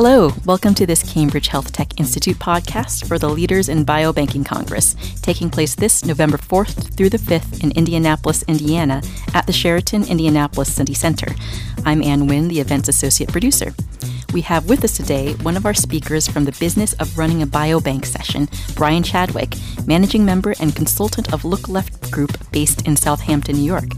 Hello, welcome to this Cambridge Healthtech Institute podcast for the Leaders in Biobanking Congress, taking place this November 4th through the 5th in Indianapolis, Indiana, at the Sheraton Indianapolis City Center. I'm An Nguyen, the event's associate producer. We have with us today one of our speakers from the Business of Running a Biobank session, Brian Chadwick, managing member and consultant of LookLeft Group based in Southampton, New York.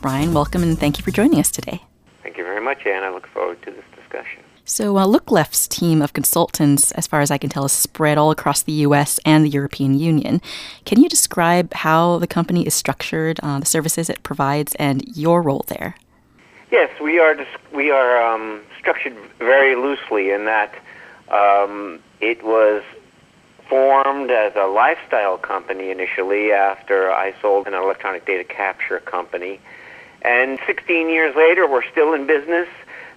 Brian, welcome and thank you for joining us today. Thank you very much, An. I look forward to this discussion. So, uh, LookLeft's team of consultants, as far as I can tell, is spread all across the US and the European Union. Can you describe how the company is structured, uh, the services it provides, and your role there? Yes, we are we are um, structured very loosely in that um, it was formed as a lifestyle company initially after I sold an electronic data capture company. And 16 years later, we're still in business.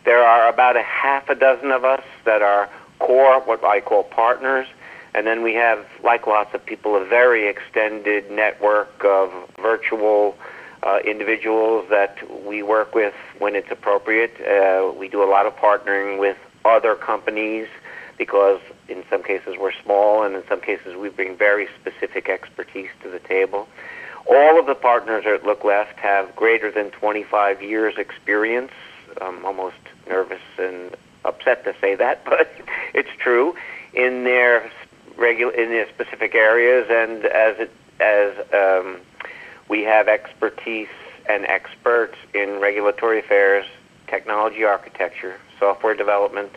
There are about a half a dozen of us that are core, what I call partners. And then we have, like lots of people, a very extended network of virtual uh, individuals that we work with when it's appropriate. Uh, we do a lot of partnering with other companies because in some cases we're small and in some cases we bring very specific expertise to the table. All of the partners at LookLeft have greater than 25 years experience, um, almost nervous and upset to say that, but it's true in their regular in their specific areas, and as it as um, we have expertise and experts in regulatory affairs, technology architecture, software development,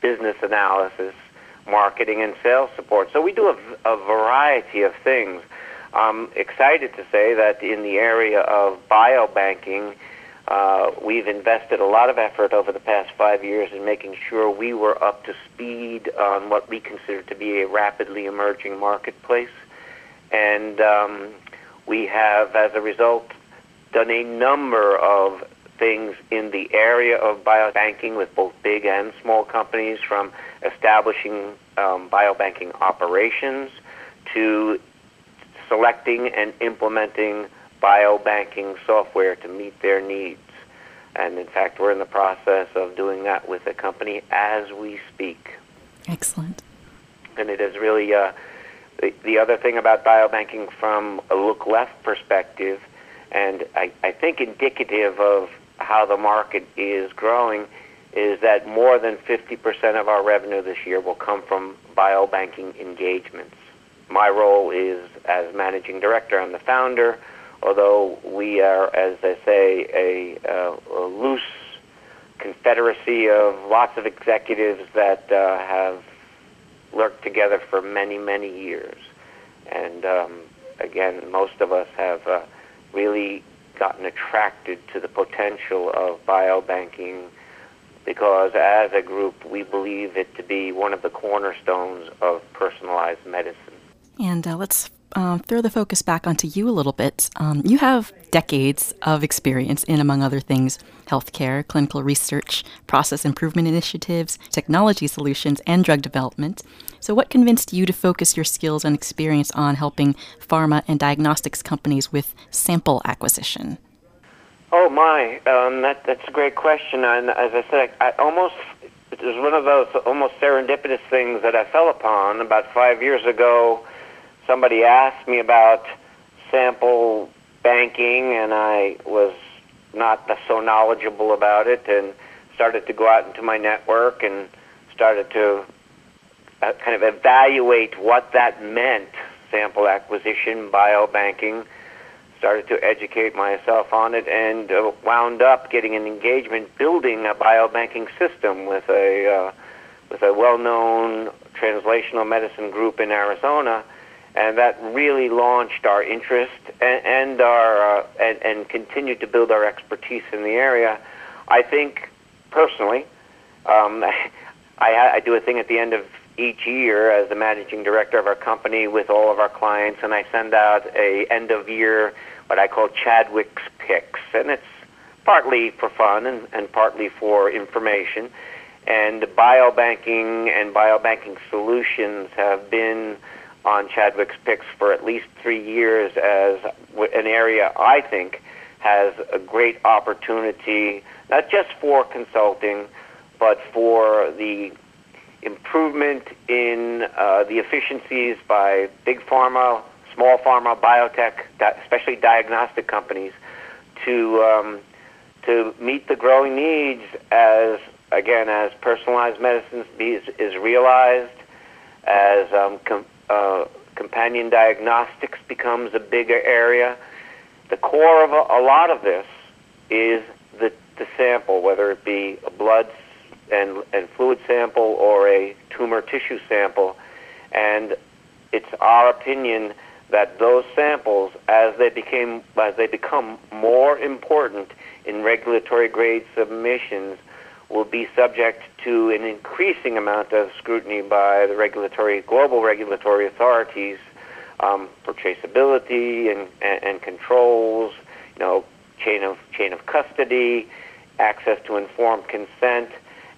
business analysis, marketing, and sales support. So we do a, a variety of things. I'm excited to say that in the area of biobanking uh, we've invested a lot of effort over the past five years in making sure we were up to speed on what we consider to be a rapidly emerging marketplace. And um, we have, as a result, done a number of things in the area of biobanking with both big and small companies, from establishing um, biobanking operations to selecting and implementing biobanking software to meet their needs. And in fact, we're in the process of doing that with the company as we speak. Excellent. And it is really uh, the, the other thing about biobanking from a look left perspective, and I, I think indicative of how the market is growing, is that more than 50% of our revenue this year will come from biobanking engagements. My role is as managing director. I'm the founder although we are, as I say, a, uh, a loose confederacy of lots of executives that uh, have worked together for many, many years. And um, again, most of us have uh, really gotten attracted to the potential of biobanking because as a group we believe it to be one of the cornerstones of personalized medicine. And uh, let's um, throw the focus back onto you a little bit. Um, you have decades of experience in, among other things, healthcare, clinical research, process improvement initiatives, technology solutions, and drug development. So, what convinced you to focus your skills and experience on helping pharma and diagnostics companies with sample acquisition? Oh my, um, that, that's a great question. And as I said, I, I almost it was one of those almost serendipitous things that I fell upon about five years ago somebody asked me about sample banking, and I was not so knowledgeable about it, and started to go out into my network and started to uh, kind of evaluate what that meant sample acquisition, biobanking. Started to educate myself on it and uh, wound up getting an engagement building a biobanking system with a uh, with a well-known translational medicine group in Arizona and that really launched our interest and, and our uh, and, and continued to build our expertise in the area. I think personally, um, I, I do a thing at the end of each year as the managing director of our company with all of our clients, and I send out a end of year what I call Chadwick's picks, and it's partly for fun and, and partly for information. And biobanking and biobanking solutions have been on Chadwick's picks for at least three years as an area I think has a great opportunity, not just for consulting, but for the improvement in uh, the efficiencies by big pharma, small pharma, biotech, especially diagnostic companies, to um, to meet the growing needs as again as personalized medicine is, is realized, as um, com- uh, companion diagnostics becomes a bigger area. The core of a, a lot of this is the, the sample, whether it be a blood and, and fluid sample or a tumor tissue sample. And it's our opinion that those samples, as they became as they become more important in regulatory grade submissions, will be subject to an increasing amount of scrutiny by the regulatory global regulatory authorities um, for traceability and, and, and controls, you know, chain of chain of custody, access to informed consent.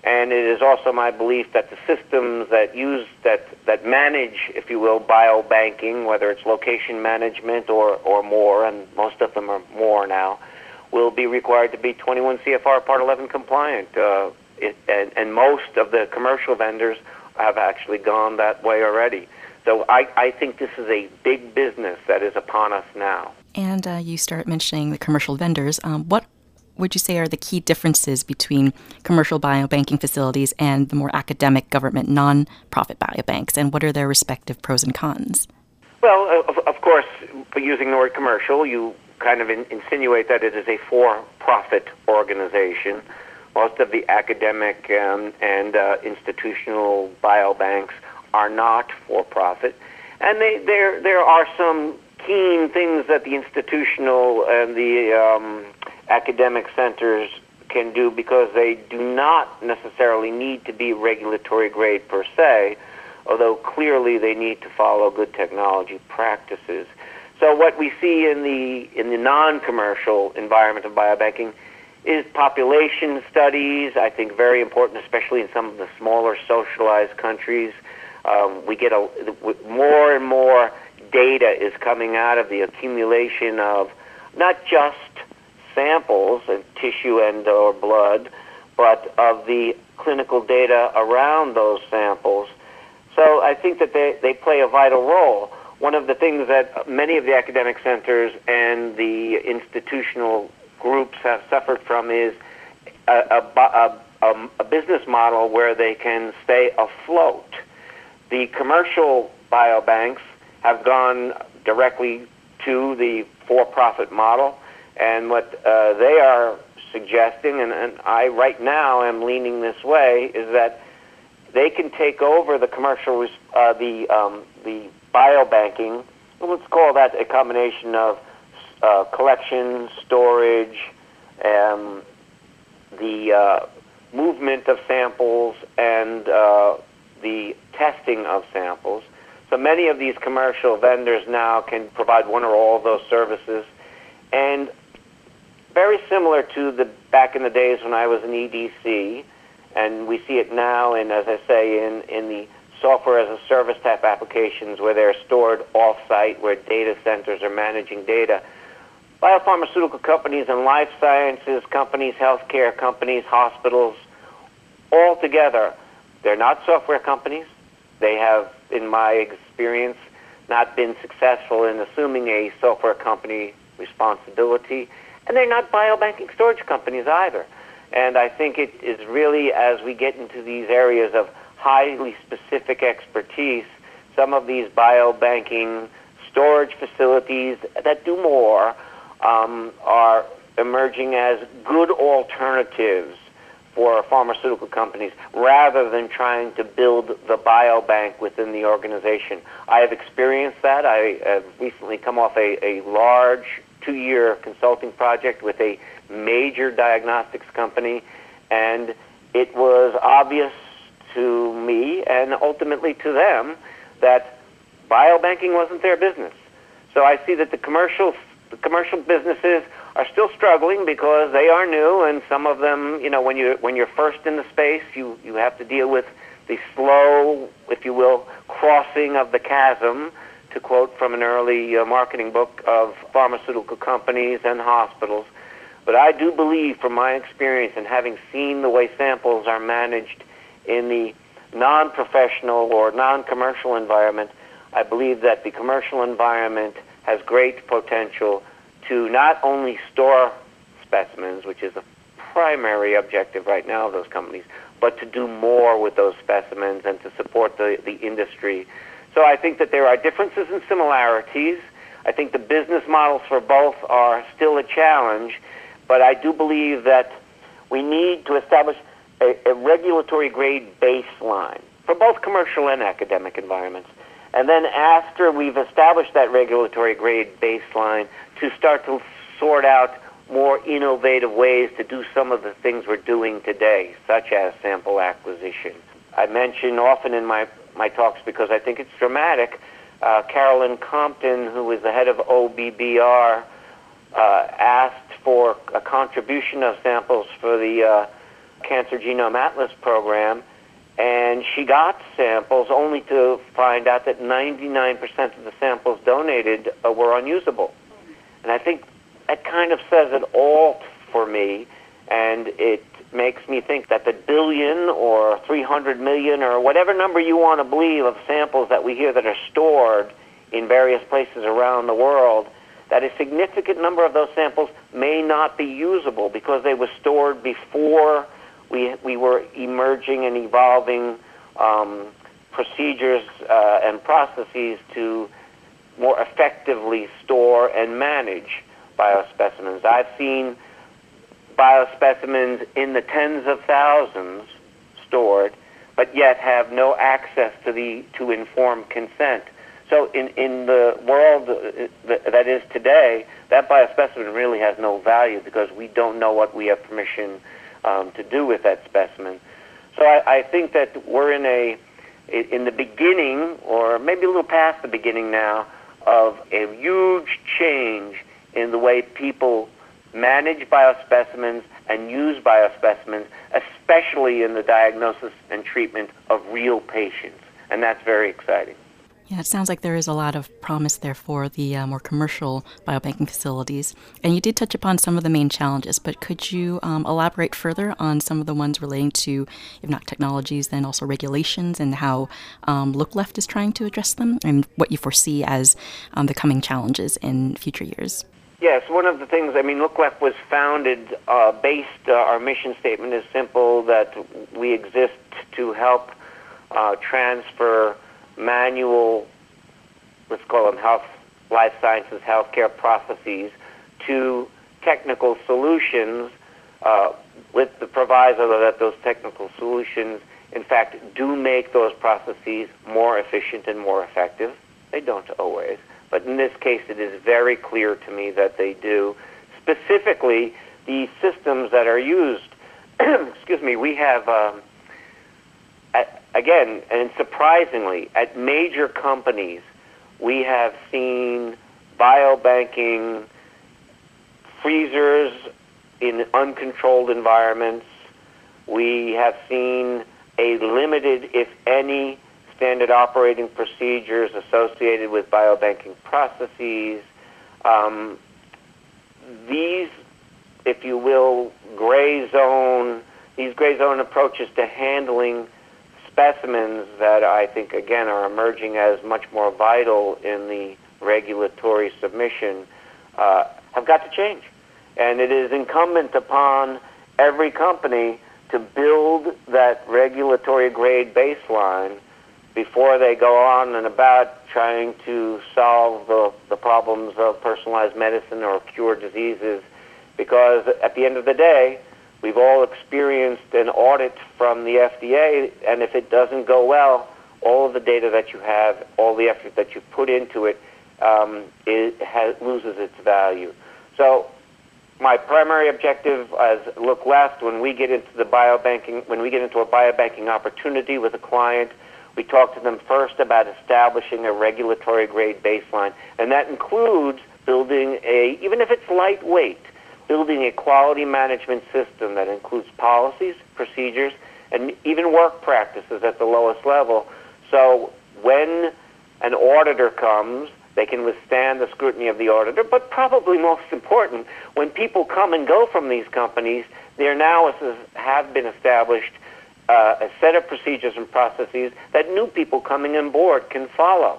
And it is also my belief that the systems that use that that manage, if you will, biobanking, whether it's location management or or more, and most of them are more now, will be required to be 21 CFR Part 11 compliant. Uh, it, and, and most of the commercial vendors have actually gone that way already. So I, I think this is a big business that is upon us now. And uh, you start mentioning the commercial vendors. Um, what would you say are the key differences between commercial biobanking facilities and the more academic government non-profit biobanks, and what are their respective pros and cons? Well, of, of course, using the word commercial, you kind of in, insinuate that it is a for-profit organization. Most of the academic um, and uh, institutional biobanks are not for-profit, and they, there there are some keen things that the institutional and the um, academic centers can do because they do not necessarily need to be regulatory grade per se, although clearly they need to follow good technology practices. So what we see in the in the non-commercial environment of biobanking is population studies. I think very important, especially in some of the smaller socialized countries. Um, we get a more and more data is coming out of the accumulation of not just samples of tissue and or blood, but of the clinical data around those samples. So I think that they, they play a vital role. One of the things that many of the academic centers and the institutional groups have suffered from is a, a, a, a business model where they can stay afloat. The commercial biobanks have gone directly to the for-profit model, and what uh, they are suggesting, and, and I right now am leaning this way, is that they can take over the commercial, uh, the um, the biobanking. Let's call that a combination of uh, collection, storage, and the uh, movement of samples and uh, the testing of samples. So many of these commercial vendors now can provide one or all of those services. And very similar to the back in the days when I was an EDC, and we see it now and as I say, in, in the software as a service type applications where they're stored off-site, where data centers are managing data. Biopharmaceutical companies and life sciences companies, healthcare companies, hospitals, all together, they're not software companies. They have, in my experience, not been successful in assuming a software company responsibility, and they're not biobanking storage companies either. And I think it is really as we get into these areas of highly specific expertise, some of these biobanking storage facilities that do more um, are emerging as good alternatives for pharmaceutical companies rather than trying to build the biobank within the organization. I have experienced that. I have recently come off a, a large two year consulting project with a major diagnostics company, and it was obvious to me and ultimately to them that biobanking wasn't their business. So I see that the commercial the commercial businesses are still struggling because they are new, and some of them, you know, when you when you're first in the space, you you have to deal with the slow, if you will, crossing of the chasm. To quote from an early uh, marketing book of pharmaceutical companies and hospitals, but I do believe, from my experience and having seen the way samples are managed in the non-professional or non-commercial environment, I believe that the commercial environment has great potential to not only store specimens, which is the primary objective right now of those companies, but to do more with those specimens and to support the, the industry. So I think that there are differences and similarities. I think the business models for both are still a challenge, but I do believe that we need to establish a, a regulatory grade baseline for both commercial and academic environments. And then after we've established that regulatory grade baseline, to start to sort out more innovative ways to do some of the things we're doing today, such as sample acquisition. I mention often in my, my talks because I think it's dramatic. Uh, Carolyn Compton, who is the head of OBBR, uh, asked for a contribution of samples for the uh, Cancer Genome Atlas program, and she got samples only to find out that 99% of the samples donated uh, were unusable. And I think that kind of says it all for me, and it makes me think that the billion or 300 million or whatever number you want to believe of samples that we hear that are stored in various places around the world, that a significant number of those samples may not be usable because they were stored before we, we were emerging and evolving um, procedures uh, and processes to more effectively store and manage biospecimens. I've seen biospecimens in the tens of thousands stored, but yet have no access to the to informed consent. So in, in the world that is today, that biospecimen really has no value because we don't know what we have permission um, to do with that specimen. So I, I think that we're in a in the beginning, or maybe a little past the beginning now, of a huge change in the way people manage biospecimens and use biospecimens, especially in the diagnosis and treatment of real patients. And that's very exciting. Yeah, it sounds like there is a lot of promise there for the uh, more commercial biobanking facilities. And you did touch upon some of the main challenges, but could you um, elaborate further on some of the ones relating to, if not technologies, then also regulations and how um, LookLeft is trying to address them and what you foresee as um, the coming challenges in future years? Yes, one of the things, I mean, LookLeft was founded uh, based, uh, our mission statement is simple that we exist to help uh, transfer manual, let's call them health, life sciences, healthcare processes to technical solutions uh, with the proviso that those technical solutions, in fact, do make those processes more efficient and more effective. They don't always, but in this case, it is very clear to me that they do. Specifically, the systems that are used. excuse me. We have. Um, again, and surprisingly, at major companies, we have seen biobanking freezers in uncontrolled environments. We have seen a limited, if any, standard operating procedures associated with biobanking processes. Um, these, if you will, gray zone, these gray zone approaches to handling specimens that I think, again, are emerging as much more vital in the regulatory submission uh, have got to change. And it is incumbent upon every company to build that regulatory grade baseline before they go on and about trying to solve the, the problems of personalized medicine or cure diseases. Because at the end of the day, We've all experienced an audit from the FDA, and if it doesn't go well, all of the data that you have, all the effort that you put into it, um, it has, loses its value. So my primary objective as look left when we get into the biobanking when we get into a biobanking opportunity with a client we talk to them first about establishing a regulatory grade baseline and that includes building a even if it's lightweight building a quality management system that includes policies, procedures, and even work practices at the lowest level. So when an auditor comes, they can withstand the scrutiny of the auditor, but probably most important, when people come and go from these companies, their analysis have been established uh, a set of procedures and processes that new people coming on board can follow.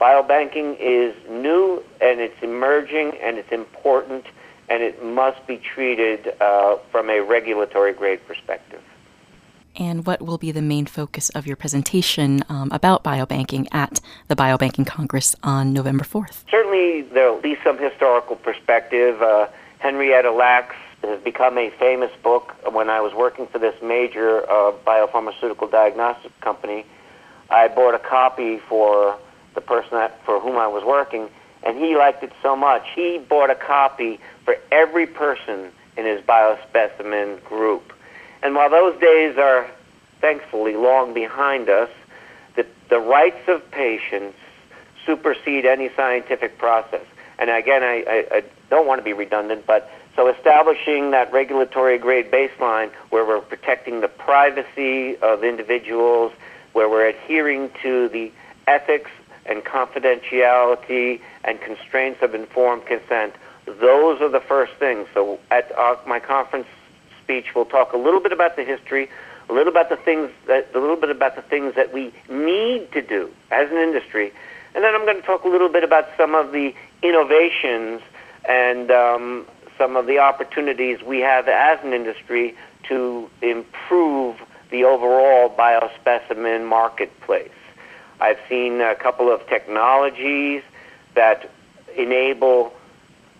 Biobanking is new and it's emerging and it's important and it must be treated uh, from a regulatory grade perspective. And what will be the main focus of your presentation um, about biobanking at the Biobanking Congress on November 4th? Certainly, there will be some historical perspective. Uh, Henrietta Lacks has become a famous book. When I was working for this major uh, biopharmaceutical diagnostic company, I bought a copy for the person that, for whom I was working, and he liked it so much. He bought a copy for every person in his biospecimen group. And while those days are thankfully long behind us, the, the rights of patients supersede any scientific process. And again, I, I, I don't want to be redundant, but so establishing that regulatory grade baseline where we're protecting the privacy of individuals, where we're adhering to the ethics and confidentiality and constraints of informed consent, those are the first things. So at our, my conference speech, we'll talk a little bit about the history, a little about the things that, a little bit about the things that we need to do as an industry, and then I'm going to talk a little bit about some of the innovations and um, some of the opportunities we have as an industry to improve the overall biospecimen marketplace. I've seen a couple of technologies that enable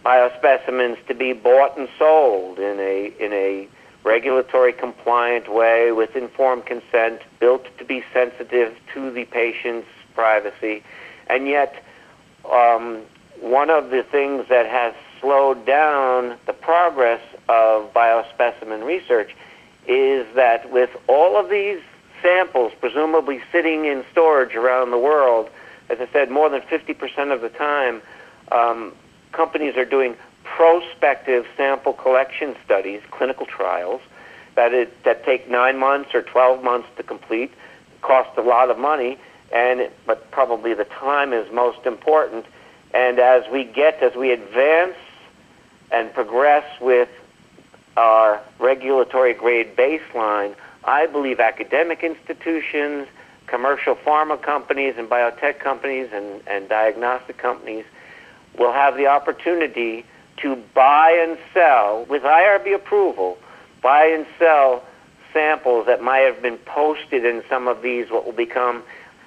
biospecimens to be bought and sold in a in a regulatory compliant way with informed consent, built to be sensitive to the patient's privacy, and yet um, one of the things that has slowed down the progress of biospecimen research is that with all of these samples presumably sitting in storage around the world, as I said, more than 50% of the time, um, companies are doing prospective sample collection studies, clinical trials, that, it, that take nine months or 12 months to complete, cost a lot of money, and but probably the time is most important. And as we get, as we advance and progress with our regulatory grade baseline, I believe academic institutions, commercial pharma companies, and biotech companies and, and diagnostic companies will have the opportunity to buy and sell, with IRB approval, buy and sell samples that might have been posted in some of these, what will become,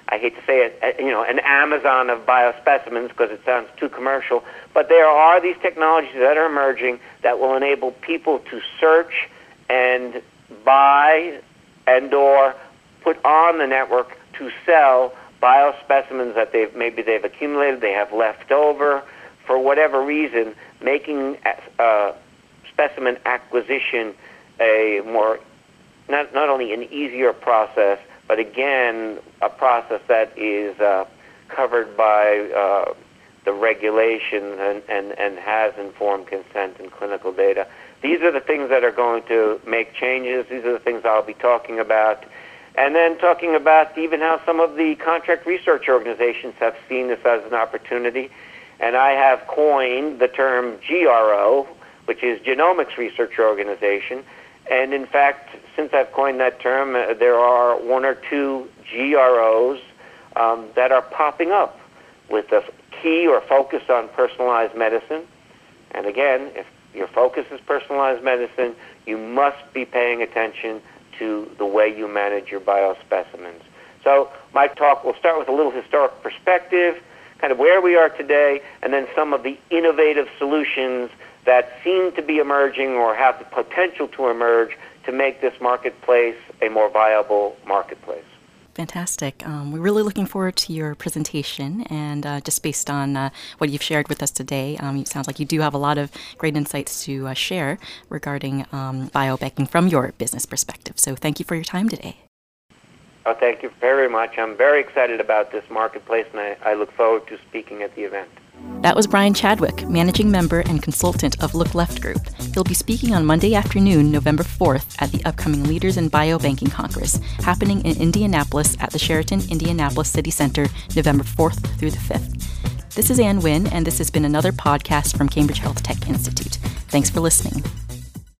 I hate to say it, you know, an Amazon of biospecimens because it sounds too commercial, but there are these technologies that are emerging that will enable people to search and buy and or put on the network to sell biospecimens that they've maybe they've accumulated, they have left over for whatever reason, making uh, specimen acquisition a more not not only an easier process, but again a process that is uh, covered by uh, the regulations and, and, and has informed consent and clinical data. These are the things that are going to make changes. These are the things I'll be talking about. And then talking about even how some of the contract research organizations have seen this as an opportunity. And I have coined the term GRO, which is Genomics Research Organization. And in fact, since I've coined that term, uh, there are one or two GROs um, that are popping up with a key or focus on personalized medicine. And again, if your focus is personalized medicine, you must be paying attention to the way you manage your biospecimens. So my talk will start with a little historic perspective, kind of where we are today, and then some of the innovative solutions that seem to be emerging or have the potential to emerge to make this marketplace a more viable marketplace. Fantastic. Um, we're really looking forward to your presentation. And uh, just based on uh, what you've shared with us today, um, it sounds like you do have a lot of great insights to uh, share regarding um, biobanking from your business perspective. So thank you for your time today. Oh, thank you very much. I'm very excited about this marketplace, and I, I look forward to speaking at the event. That was Brian Chadwick, managing member and consultant of LookLeft Group. He'll be speaking on Monday afternoon, November 4th, at the upcoming Leaders in Biobanking Congress, happening in Indianapolis at the Sheraton Indianapolis City Center, November 4th through the 5th. This is An Nguyen, and this has been another podcast from Cambridge Healthtech Institute. Thanks for listening.